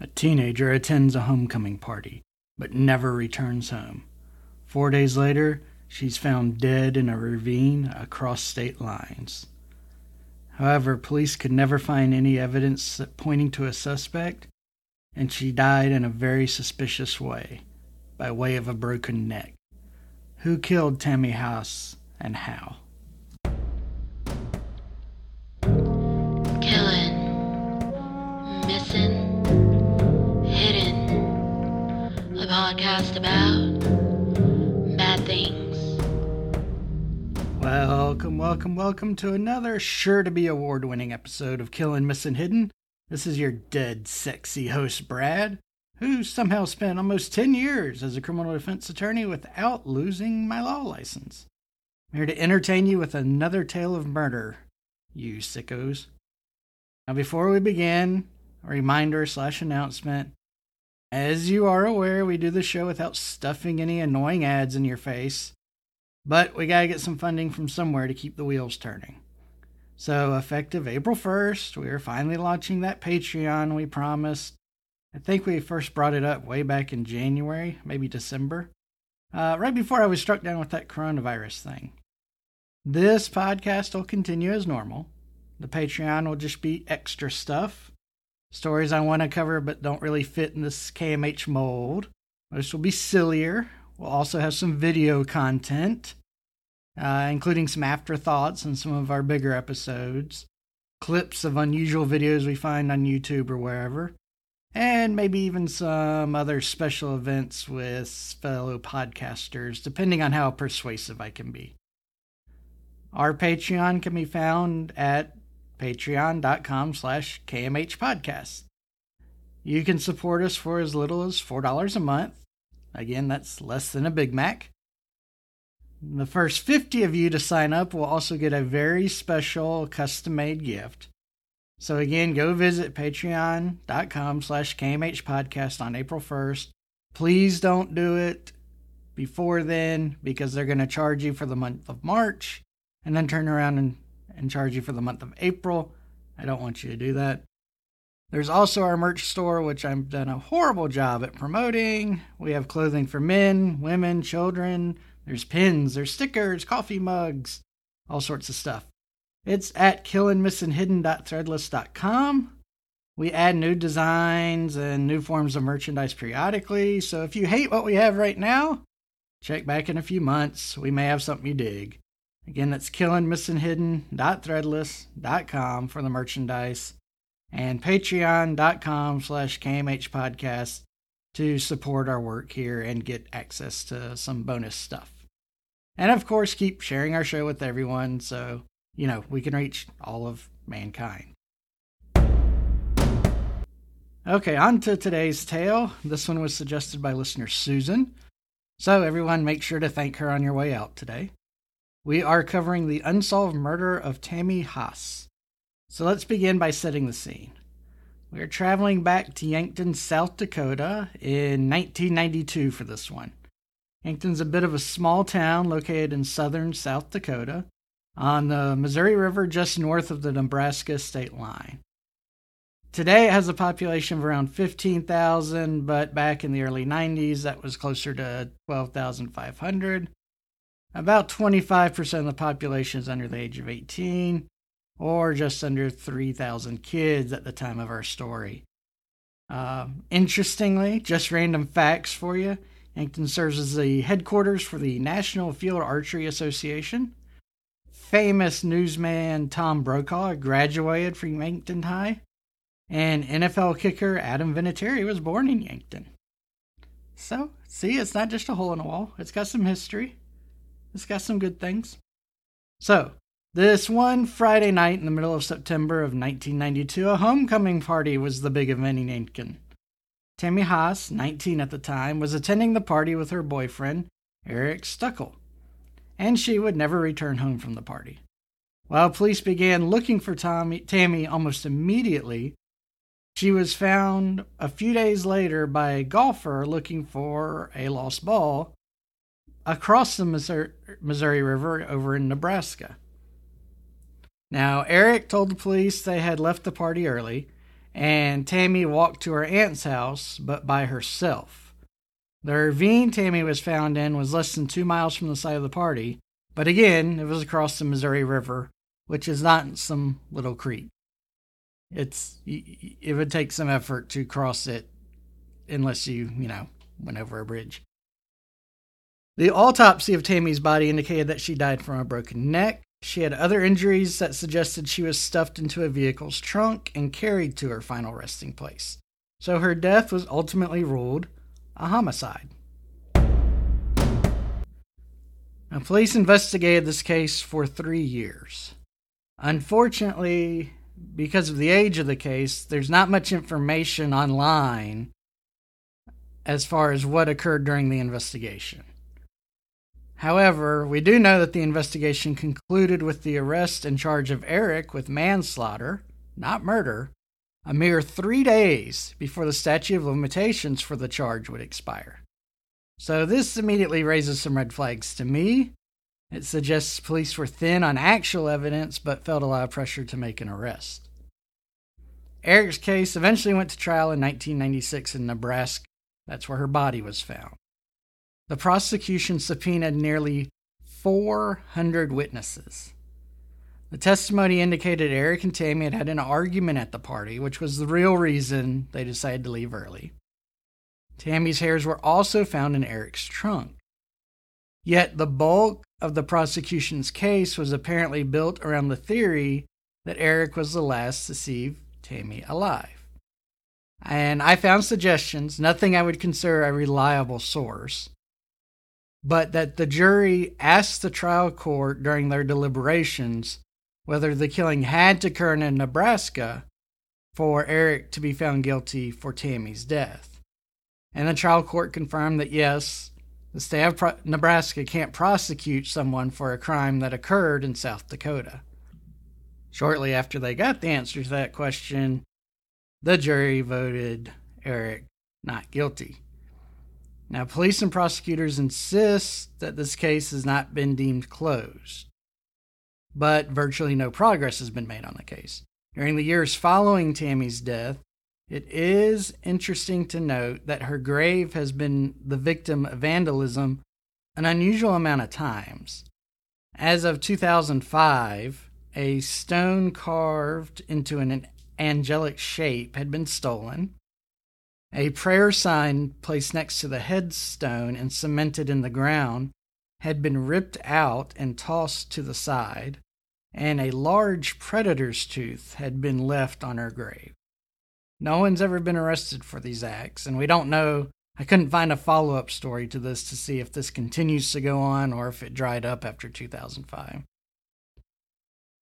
A teenager attends a homecoming party, but never returns home. Four days later, she's found dead in a ravine across state lines. However, police could never find any evidence pointing to a suspect, and she died in a very suspicious way, by way of a broken neck. Who killed Tammy Haas and how? Podcast about bad things. Welcome, welcome, welcome to another sure to be award winning episode of Killin' Missin' Hidden. This is your dead sexy host, Brad, who somehow spent almost 10 years as a criminal defense attorney without losing my law license. I'm here to entertain you with another tale of murder, you sickos. Now, before we begin, a reminder slash announcement. As you are aware, we do the show without stuffing any annoying ads in your face, but we gotta get some funding from somewhere to keep the wheels turning. So, effective April 1st, we are finally launching that Patreon we promised. I think we first brought it up way back in January, maybe December, uh, right before I was struck down with that coronavirus thing. This podcast will continue as normal. The Patreon will just be extra stuff. Stories I want to cover but don't really fit in this KMH mold. This will be sillier. We'll also have some video content, uh, including some afterthoughts and some of our bigger episodes, clips of unusual videos we find on YouTube or wherever, and maybe even some other special events with fellow podcasters, depending on how persuasive I can be. Our Patreon can be found at patreon.com slash KMH podcast. You can support us for as little as $4 a month. Again, that's less than a Big Mac. The first 50 of you to sign up will also get a very special custom made gift. So again, go visit patreon.com slash KMH podcast on April 1st. Please don't do it before then because they're going to charge you for the month of March and then turn around and, and charge you for the month of April. I don't want you to do that. There's also our merch store, which I've done a horrible job at promoting. We have clothing for men, women, children. There's pins, there's stickers, coffee mugs, all sorts of stuff. It's at killinmissinghidden.threadless.com. We add new designs and new forms of merchandise periodically, so if you hate what we have right now, check back in a few months. We may have something you dig. Again, that's killinmissinghidden.threadless.com for the merchandise and patreon.com slash KMH podcast to support our work here and get access to some bonus stuff. And of course, keep sharing our show with everyone so, you know, we can reach all of mankind. Okay, on to today's tale. This one was suggested by listener Susan. So, everyone, make sure to thank her on your way out today. We are covering the unsolved murder of Tammy Haas. So let's begin by setting the scene. We are traveling back to Yankton, South Dakota in 1992 for this one. Yankton's a bit of a small town located in southern South Dakota on the Missouri River just north of the Nebraska state line. Today it has a population of around 15,000, but back in the early 90s that was closer to 12,500. About 25% of the population is under the age of 18, or just under 3,000 kids at the time of our story. Uh, interestingly, just random facts for you Yankton serves as the headquarters for the National Field Archery Association. Famous newsman Tom Brokaw graduated from Yankton High, and NFL kicker Adam Vinatieri was born in Yankton. So, see, it's not just a hole in a wall, it's got some history. It's got some good things. So, this one Friday night in the middle of September of 1992, a homecoming party was the big event in Yankton. Tammy Haas, 19 at the time, was attending the party with her boyfriend, Eric Stuckel, and she would never return home from the party. While police began looking for Tommy, Tammy almost immediately, she was found a few days later by a golfer looking for a lost ball across the Missouri, Missouri River over in Nebraska. Now, Eric told the police they had left the party early, and Tammy walked to her aunt's house, but by herself. The ravine Tammy was found in was less than two miles from the site of the party, but again, it was across the Missouri River, which is not some little creek. It's it would take some effort to cross it unless you, you know, went over a bridge. The autopsy of Tammy's body indicated that she died from a broken neck. She had other injuries that suggested she was stuffed into a vehicle's trunk and carried to her final resting place. So her death was ultimately ruled a homicide. Now, police investigated this case for three years. Unfortunately, because of the age of the case, there's not much information online as far as what occurred during the investigation. However, we do know that the investigation concluded with the arrest and charge of Eric with manslaughter, not murder, a mere three days before the statute of limitations for the charge would expire. So, this immediately raises some red flags to me. It suggests police were thin on actual evidence but felt a lot of pressure to make an arrest. Eric's case eventually went to trial in 1996 in Nebraska. That's where her body was found. The prosecution subpoenaed nearly 400 witnesses. The testimony indicated Eric and Tammy had had an argument at the party, which was the real reason they decided to leave early. Tammy's hairs were also found in Eric's trunk. Yet the bulk of the prosecution's case was apparently built around the theory that Eric was the last to see Tammy alive. And I found suggestions, nothing I would consider a reliable source, but that the jury asked the trial court during their deliberations whether the killing had to occur in Nebraska for Eric to be found guilty for Tammy's death. And the trial court confirmed that yes, the state of Pro- Nebraska can't prosecute someone for a crime that occurred in South Dakota. Shortly after they got the answer to that question, the jury voted Eric not guilty. Now, police and prosecutors insist that this case has not been deemed closed, but virtually no progress has been made on the case. During the years following Tammy's death, it is interesting to note that her grave has been the victim of vandalism an unusual amount of times. As of 2005, a stone carved into an angelic shape had been stolen. A prayer sign placed next to the headstone and cemented in the ground had been ripped out and tossed to the side, and a large predator's tooth had been left on her grave. No one's ever been arrested for these acts, and we don't know. I couldn't find a follow up story to this to see if this continues to go on or if it dried up after 2005.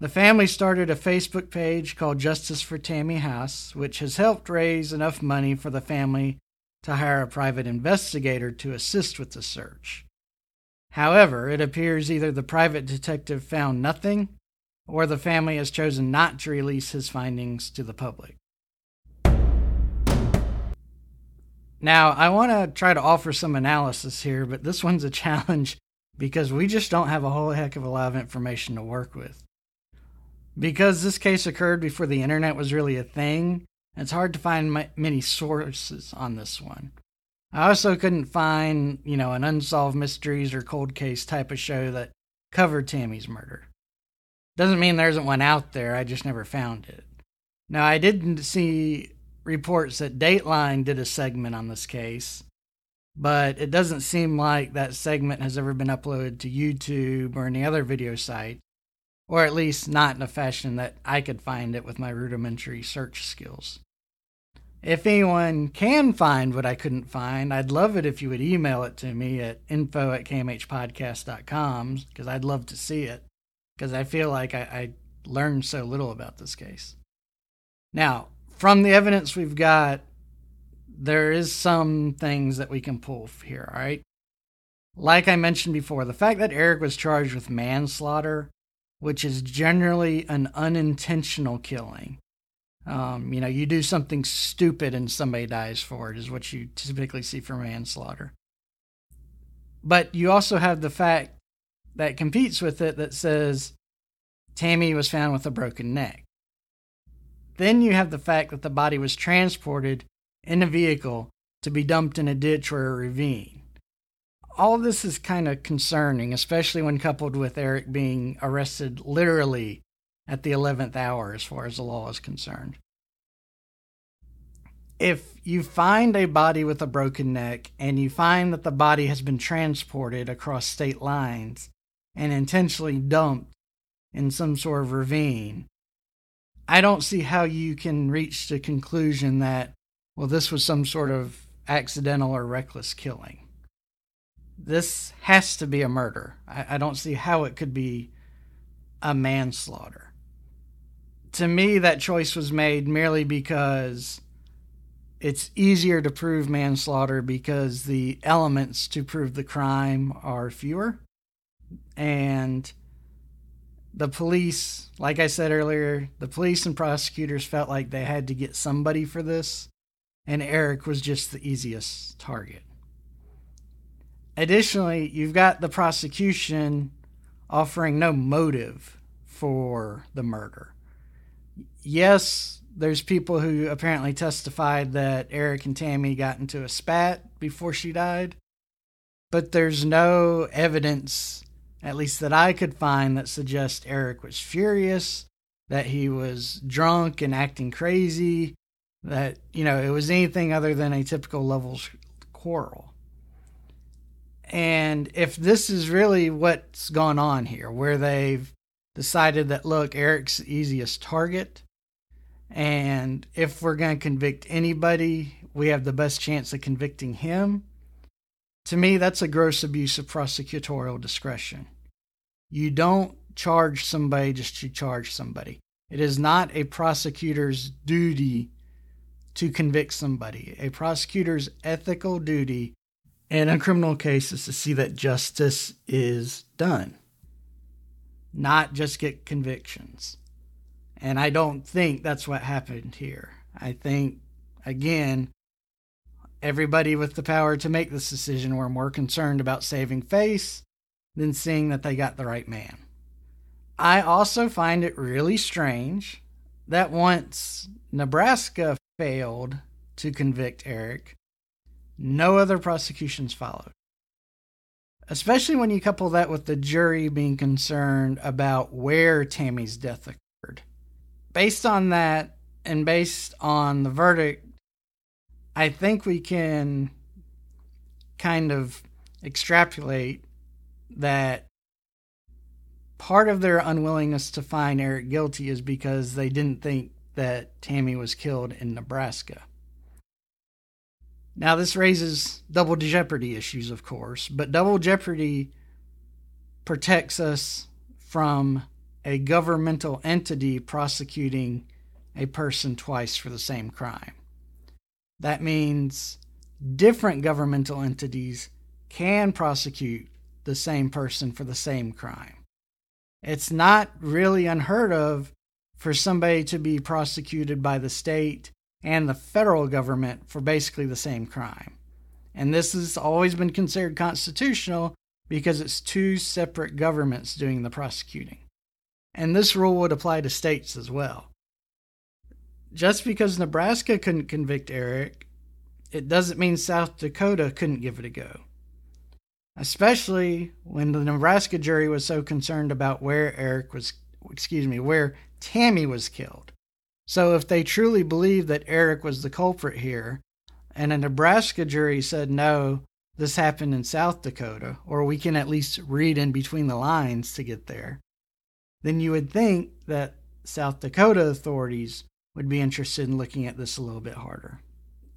The family started a Facebook page called Justice for Tammy Haas, which has helped raise enough money for the family to hire a private investigator to assist with the search. However, it appears either the private detective found nothing or the family has chosen not to release his findings to the public. Now, I want to try to offer some analysis here, but this one's a challenge because we just don't have a whole heck of a lot of information to work with. Because this case occurred before the internet was really a thing, it's hard to find many sources on this one. I also couldn't find, you know, an unsolved mysteries or cold case type of show that covered Tammy's murder. Doesn't mean there isn't one out there, I just never found it. Now, I didn't see reports that Dateline did a segment on this case, but it doesn't seem like that segment has ever been uploaded to YouTube or any other video site or at least not in a fashion that I could find it with my rudimentary search skills. If anyone can find what I couldn't find, I'd love it if you would email it to me at info at kmhpodcast.com because I'd love to see it because I feel like I, I learned so little about this case. Now, from the evidence we've got, there is some things that we can pull here, all right? Like I mentioned before, the fact that Eric was charged with manslaughter which is generally an unintentional killing. Um, you know, you do something stupid and somebody dies for it, is what you typically see for manslaughter. But you also have the fact that competes with it that says Tammy was found with a broken neck. Then you have the fact that the body was transported in a vehicle to be dumped in a ditch or a ravine. All this is kind of concerning, especially when coupled with Eric being arrested literally at the 11th hour as far as the law is concerned. If you find a body with a broken neck and you find that the body has been transported across state lines and intentionally dumped in some sort of ravine, I don't see how you can reach the conclusion that, well, this was some sort of accidental or reckless killing. This has to be a murder. I, I don't see how it could be a manslaughter. To me, that choice was made merely because it's easier to prove manslaughter because the elements to prove the crime are fewer. And the police, like I said earlier, the police and prosecutors felt like they had to get somebody for this, and Eric was just the easiest target. Additionally, you've got the prosecution offering no motive for the murder. Yes, there's people who apparently testified that Eric and Tammy got into a spat before she died, but there's no evidence, at least that I could find, that suggests Eric was furious, that he was drunk and acting crazy, that, you know, it was anything other than a typical levels quarrel. And if this is really what's gone on here, where they've decided that, look, Eric's the easiest target, and if we're going to convict anybody, we have the best chance of convicting him. To me, that's a gross abuse of prosecutorial discretion. You don't charge somebody just to charge somebody. It is not a prosecutor's duty to convict somebody. A prosecutor's ethical duty in a criminal case is to see that justice is done, not just get convictions. And I don't think that's what happened here. I think, again, everybody with the power to make this decision were more concerned about saving face than seeing that they got the right man. I also find it really strange that once Nebraska failed to convict Eric, no other prosecutions followed. Especially when you couple that with the jury being concerned about where Tammy's death occurred based on that and based on the verdict, I think we can kind of extrapolate that part of their unwillingness to find Eric guilty is because they didn't think that Tammy was killed in Nebraska. Now, this raises double jeopardy issues, of course, but double jeopardy protects us from a governmental entity prosecuting a person twice for the same crime. That means different governmental entities can prosecute the same person for the same crime. It's not really unheard of for somebody to be prosecuted by the state and the federal government for basically the same crime. And this has always been considered constitutional because it's two separate governments doing the prosecuting. And this rule would apply to states as well. Just because Nebraska couldn't convict Eric, it doesn't mean South Dakota couldn't give it a go. Especially when the Nebraska jury was so concerned about where Eric was, excuse me, where Tammy was killed. So if they truly believed that Eric was the culprit here, and a Nebraska jury said, no, this happened in South Dakota, or we can at least read in between the lines to get there, then you would think that South Dakota authorities would be interested in looking at this a little bit harder.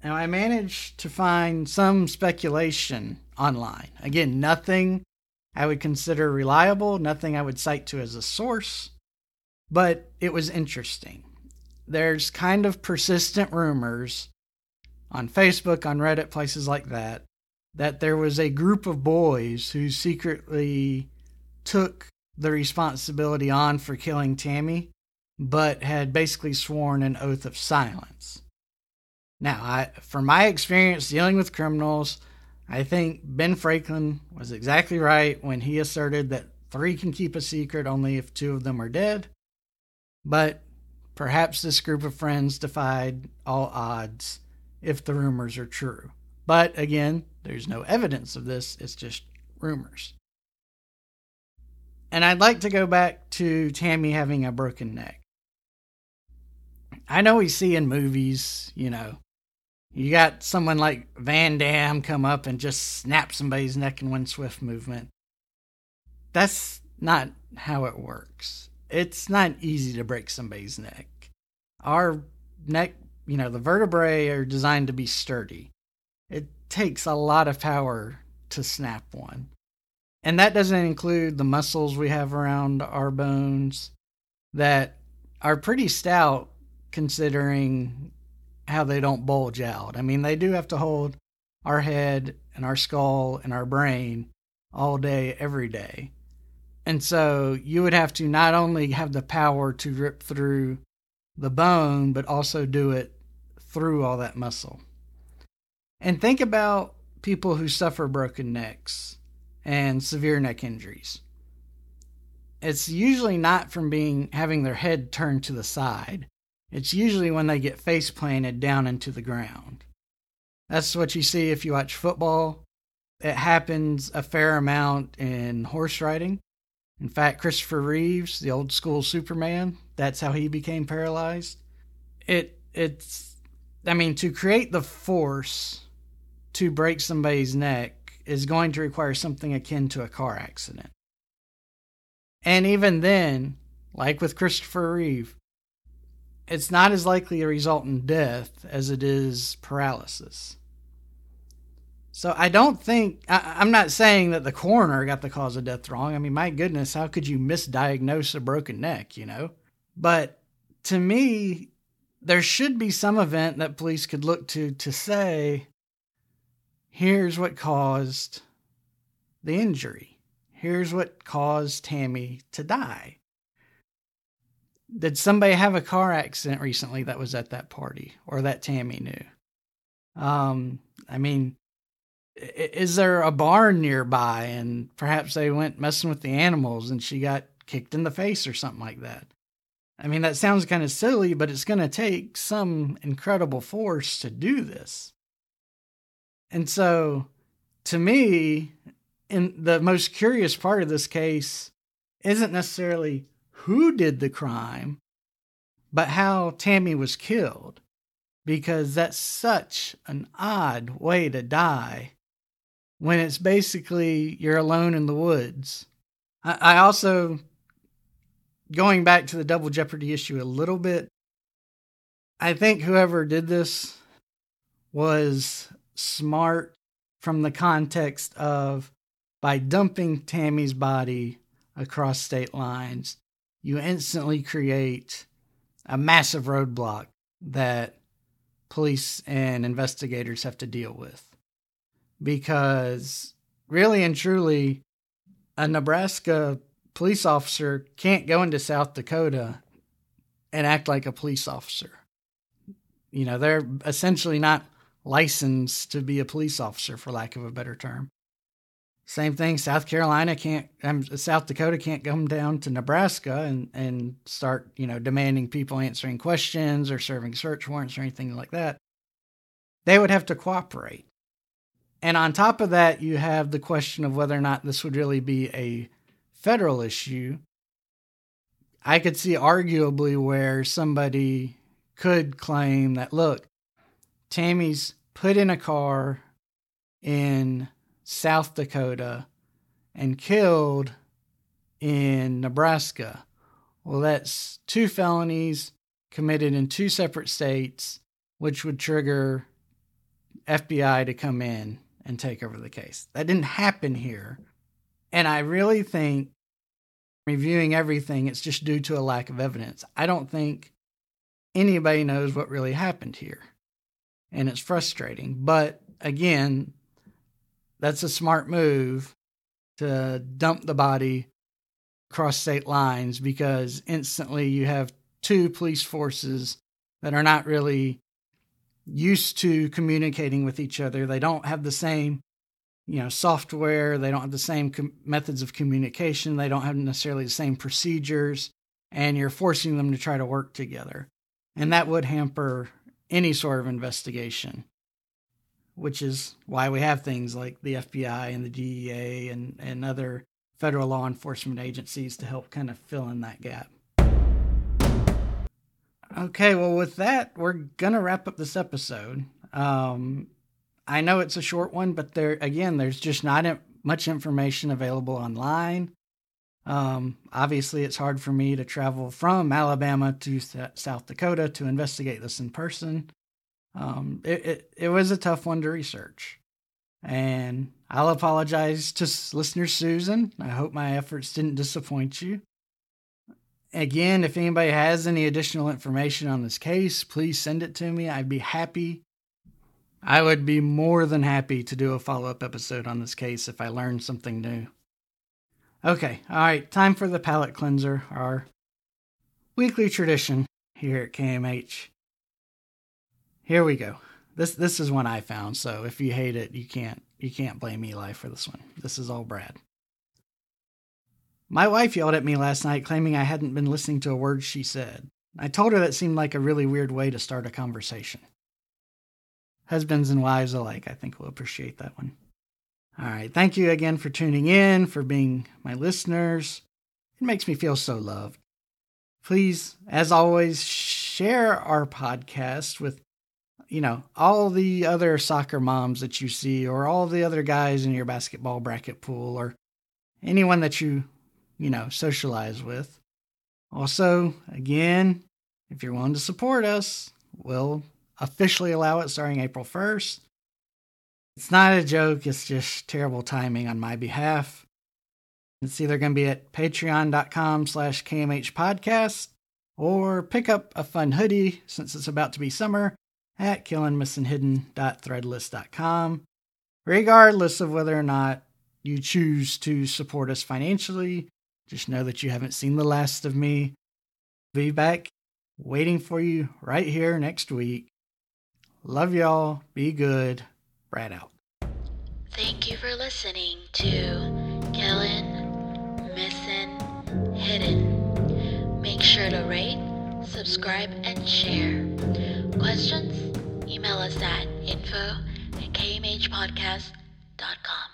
Now, I managed to find some speculation online. Again, nothing I would consider reliable, nothing I would cite to as a source, but it was interesting. There's kind of persistent rumors on Facebook, on Reddit, places like that, that there was a group of boys who secretly took the responsibility on for killing Tammy, but had basically sworn an oath of silence. Now, I, from my experience dealing with criminals, I think Ben Franklin was exactly right when he asserted that three can keep a secret only if two of them are dead. But perhaps this group of friends defied all odds if the rumors are true. But again, there's no evidence of this, it's just rumors. And I'd like to go back to Tammy having a broken neck. I know we see in movies, you know, you got someone like Van Damme come up and just snap somebody's neck in one swift movement. That's not how it works. It's not easy to break somebody's neck. Our neck, you know, the vertebrae are designed to be sturdy. It takes a lot of power to snap one. And that doesn't include the muscles we have around our bones that are pretty stout considering how they don't bulge out. I mean, they do have to hold our head and our skull and our brain all day, every day. And so you would have to not only have the power to rip through the bone, but also do it through all that muscle. And think about people who suffer broken necks and severe neck injuries. It's usually not from being having their head turned to the side. It's usually when they get face planted down into the ground. That's what you see if you watch football. It happens a fair amount in horse riding. In fact, Christopher Reeves, the old school Superman, that's how he became paralyzed. It it's I mean to create the force to break somebody's neck is going to require something akin to a car accident. And even then, like with Christopher Reeve, it's not as likely to result in death as it is paralysis. So I don't think I, am not saying that the coroner got the cause of death wrong. I mean, my goodness, how could you misdiagnose a broken neck, you know? But to me, there should be some event that police could look to to say, here's what caused the injury. Here's what caused Tammy to die. Did somebody have a car accident recently that was at that party or that Tammy knew? Um, I mean, is there a barn nearby and perhaps they went messing with the animals and she got kicked in the face or something like that? I mean, that sounds kind of silly, but it's going to take some incredible force to do this. And so, to me, in the most curious part of this case isn't necessarily who did the crime, but how Tammy was killed, because that's such an odd way to die when it's basically you're alone in the woods. I, also, going back to the double jeopardy issue a little bit, I think whoever did this was smart from the context of by dumping Tammy's body across state lines, you instantly create a massive roadblock that police and investigators have to deal with because really and truly, a Nebraska police officer can't go into South Dakota and act like a police officer. You know, they're essentially not licensed to be a police officer, for lack of a better term. Same thing, South Carolina can't, um, South Dakota can't come down to Nebraska and, and start, you know, demanding people answering questions or serving search warrants or anything like that. They would have to cooperate. And on top of that, you have the question of whether or not this would really be a federal issue. I could see arguably where somebody could claim that, look, Tammy's put in a car in South Dakota and killed in Nebraska. Well, that's two felonies committed in two separate states, which would trigger FBI to come in and take over the case. That didn't happen here. And I really think, reviewing everything, it's just due to a lack of evidence. I don't think anybody knows what really happened here. And it's frustrating. But again, that's a smart move to dump the body across state lines because instantly you have two police forces that are not really used to communicating with each other. They don't have the same, you know, software. They don't have the same com- methods of communication. They don't have necessarily the same procedures. and you're forcing them to try to work together. And that would hamper any sort of investigation, which is why we have things like the FBI and the DEA and, and other federal law enforcement agencies to help kind of fill in that gap. Okay, well, with that, we're gonna wrap up this episode. Um, I know it's a short one, but there again, there's just not much information available online. Um, obviously, it's hard for me to travel from Alabama to South Dakota to investigate this in person. Um, it, it, it was a tough one to research. And I'll apologize to listener Susan. I hope my efforts didn't disappoint you. Again, if anybody has any additional information on this case, please send it to me. I'd be happy. I would be more than happy to do a follow up episode on this case if I learned something new. Okay, all right, time for the palate cleanser, our weekly tradition here at KMH. Here we go. This this is one I found, so if you hate it, you can't you can't blame Eli for this one. This is all Brad. My wife yelled at me last night claiming I hadn't been listening to a word she said. I told her that seemed like a really weird way to start a conversation. Husbands and wives alike, I think, will appreciate that one. All right. Thank you again for tuning in, for being my listeners. It makes me feel so loved. Please, as always, share our podcast with, you know, all the other soccer moms that you see, or all the other guys in your basketball bracket pool, or anyone that you you know, socialize with. Also, again, if you're willing to support us, we'll officially allow it starting April 1st. It's not a joke, it's just terrible timing on my behalf. It's either going to be at patreon.com slash KMH podcast or pick up a fun hoodie since it's about to be summer at killingmissinghidden.threadless.com. Regardless of whether or not you choose to support us financially, just know that you haven't seen the last of me. Be back waiting for you right here next week. Love y'all. Be good. Brad out. Thank you for listening to Killing, Missing, Hidden. Make sure to rate, subscribe, and share. Questions? Email us at info at kmhpodcast.com.